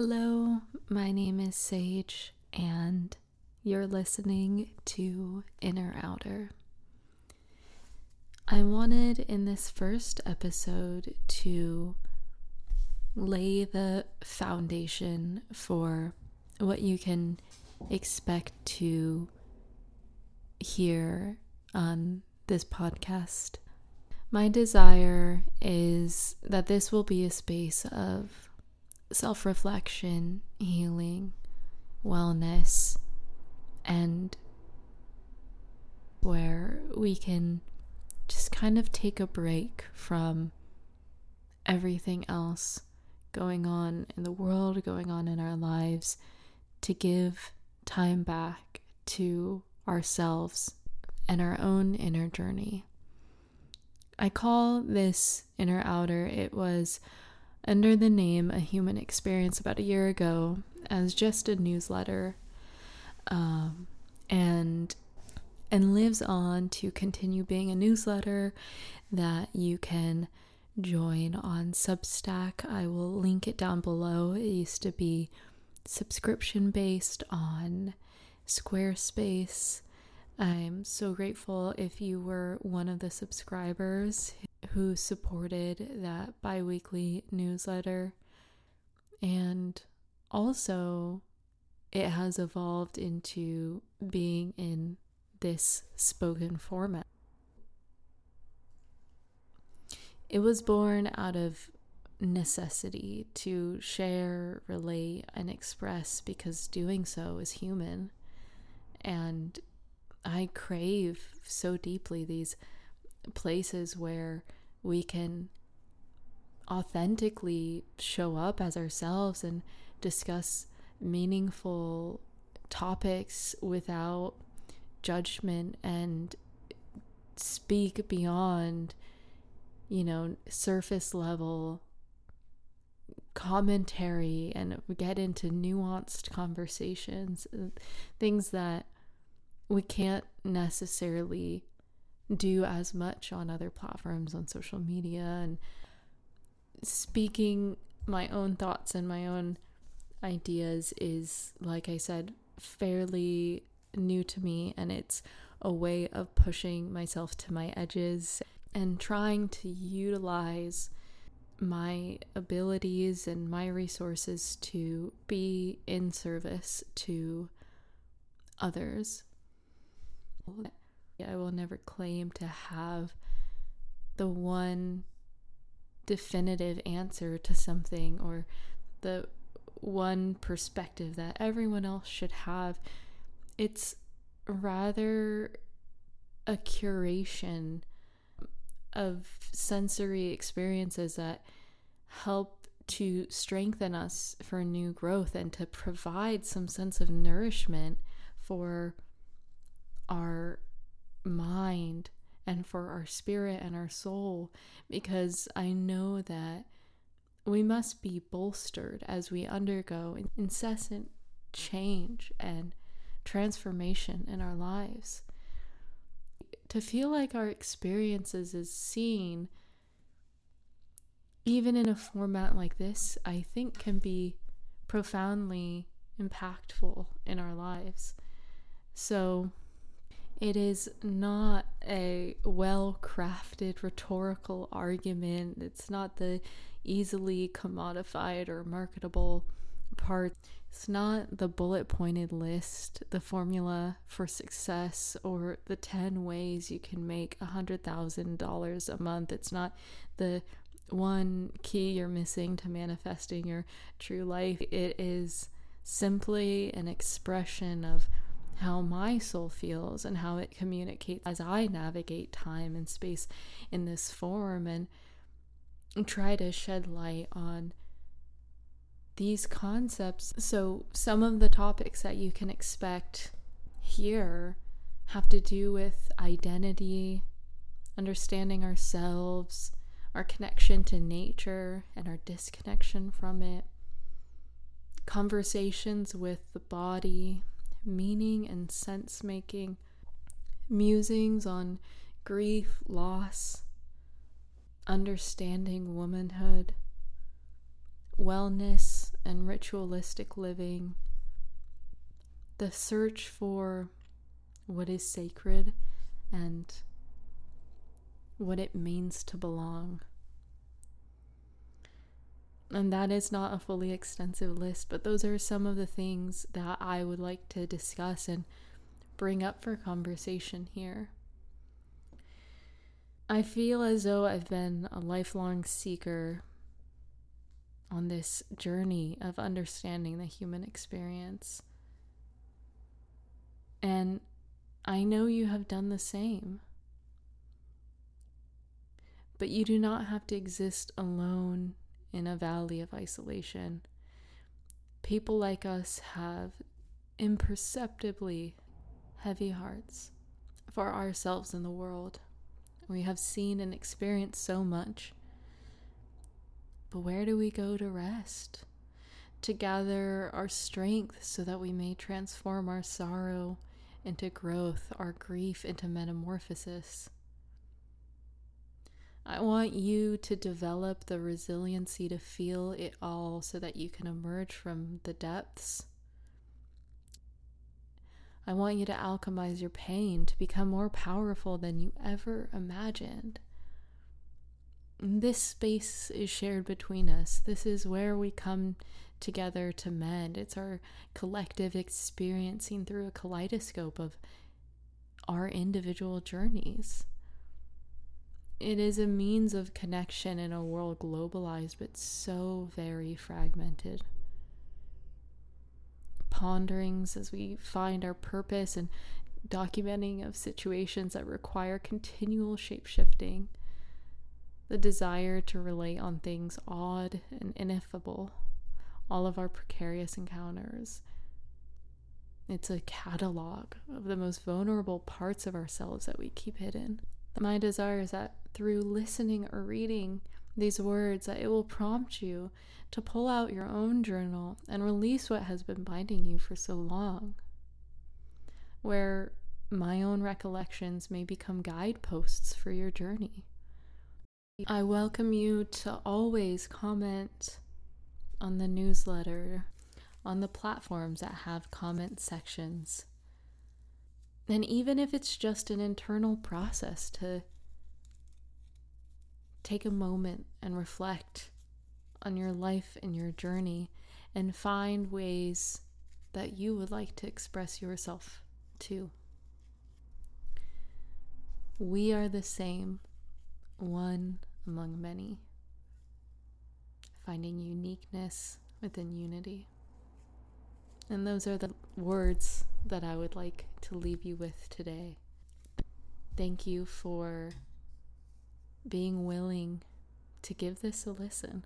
Hello, my name is Sage, and you're listening to Inner Outer. I wanted in this first episode to lay the foundation for what you can expect to hear on this podcast. My desire is that this will be a space of self reflection, healing, wellness, and where we can just kind of take a break from everything else going on in the world, going on in our lives, to give time back to ourselves and our own inner journey. I call this inner outer, it was under the name A Human Experience about a year ago as just a newsletter. Um, and and lives on to continue being a newsletter that you can join on Substack. I will link it down below. It used to be subscription based on Squarespace. I'm so grateful if you were one of the subscribers who supported that bi weekly newsletter. And also, it has evolved into being in this spoken format. It was born out of necessity to share, relate, and express because doing so is human. And I crave so deeply these places where we can authentically show up as ourselves and discuss meaningful topics without judgment and speak beyond, you know, surface level commentary and get into nuanced conversations, things that we can't necessarily do as much on other platforms on social media and speaking my own thoughts and my own ideas is like I said fairly new to me and it's a way of pushing myself to my edges and trying to utilize my abilities and my resources to be in service to others. I will never claim to have the one definitive answer to something or the one perspective that everyone else should have. It's rather a curation of sensory experiences that help to strengthen us for new growth and to provide some sense of nourishment for our mind and for our spirit and our soul because I know that we must be bolstered as we undergo incessant change and transformation in our lives. To feel like our experiences is seen, even in a format like this, I think can be profoundly impactful in our lives. So, it is not a well crafted rhetorical argument. It's not the easily commodified or marketable part. It's not the bullet pointed list, the formula for success, or the 10 ways you can make $100,000 a month. It's not the one key you're missing to manifesting your true life. It is simply an expression of how my soul feels and how it communicates as I navigate time and space in this form and try to shed light on these concepts. So, some of the topics that you can expect here have to do with identity, understanding ourselves, our connection to nature and our disconnection from it, conversations with the body meaning and sense making, musings on grief, loss, understanding womanhood, wellness, and ritualistic living, the search for what is sacred and what it means to belong. And that is not a fully extensive list, but those are some of the things that I would like to discuss and bring up for conversation here. I feel as though I've been a lifelong seeker on this journey of understanding the human experience. And I know you have done the same. But you do not have to exist alone a valley of isolation. People like us have imperceptibly heavy hearts for ourselves and the world. We have seen and experienced so much. But where do we go to rest? To gather our strength so that we may transform our sorrow into growth, our grief into metamorphosis. I want you to develop the resiliency to feel it all so that you can emerge from the depths. I want you to alchemize your pain to become more powerful than you ever imagined. This space is shared between us. This is where we come together to mend. It's our collective experiencing through a kaleidoscope of our individual journeys. It is a means of connection in a world globalized but so very fragmented. Ponderings as we find our purpose and documenting of situations that require continual shapeshifting, the desire to relate on things odd and ineffable, all of our precarious encounters. It's a catalog of the most vulnerable parts of ourselves that we keep hidden. My desire is that through listening or reading these words that it will prompt you to pull out your own journal and release what has been binding you for so long. Where my own recollections may become guideposts for your journey. I welcome you to always comment on the newsletter, on the platforms that have comment sections. And even if it's just an internal process to take a moment and reflect on your life and your journey and find ways that you would like to express yourself too. We are the same, one among many, finding uniqueness within unity. And those are the words that I would like to leave you with today. Thank you for being willing to give this a listen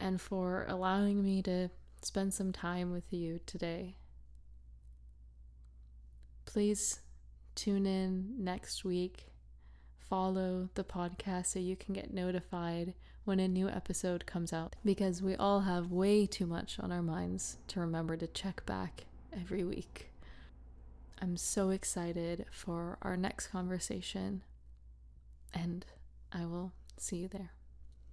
and for allowing me to spend some time with you today. Please tune in next week. Follow the podcast so you can get notified when a new episode comes out because we all have way too much on our minds to remember to check back every week. I'm so excited for our next conversation and I will see you there.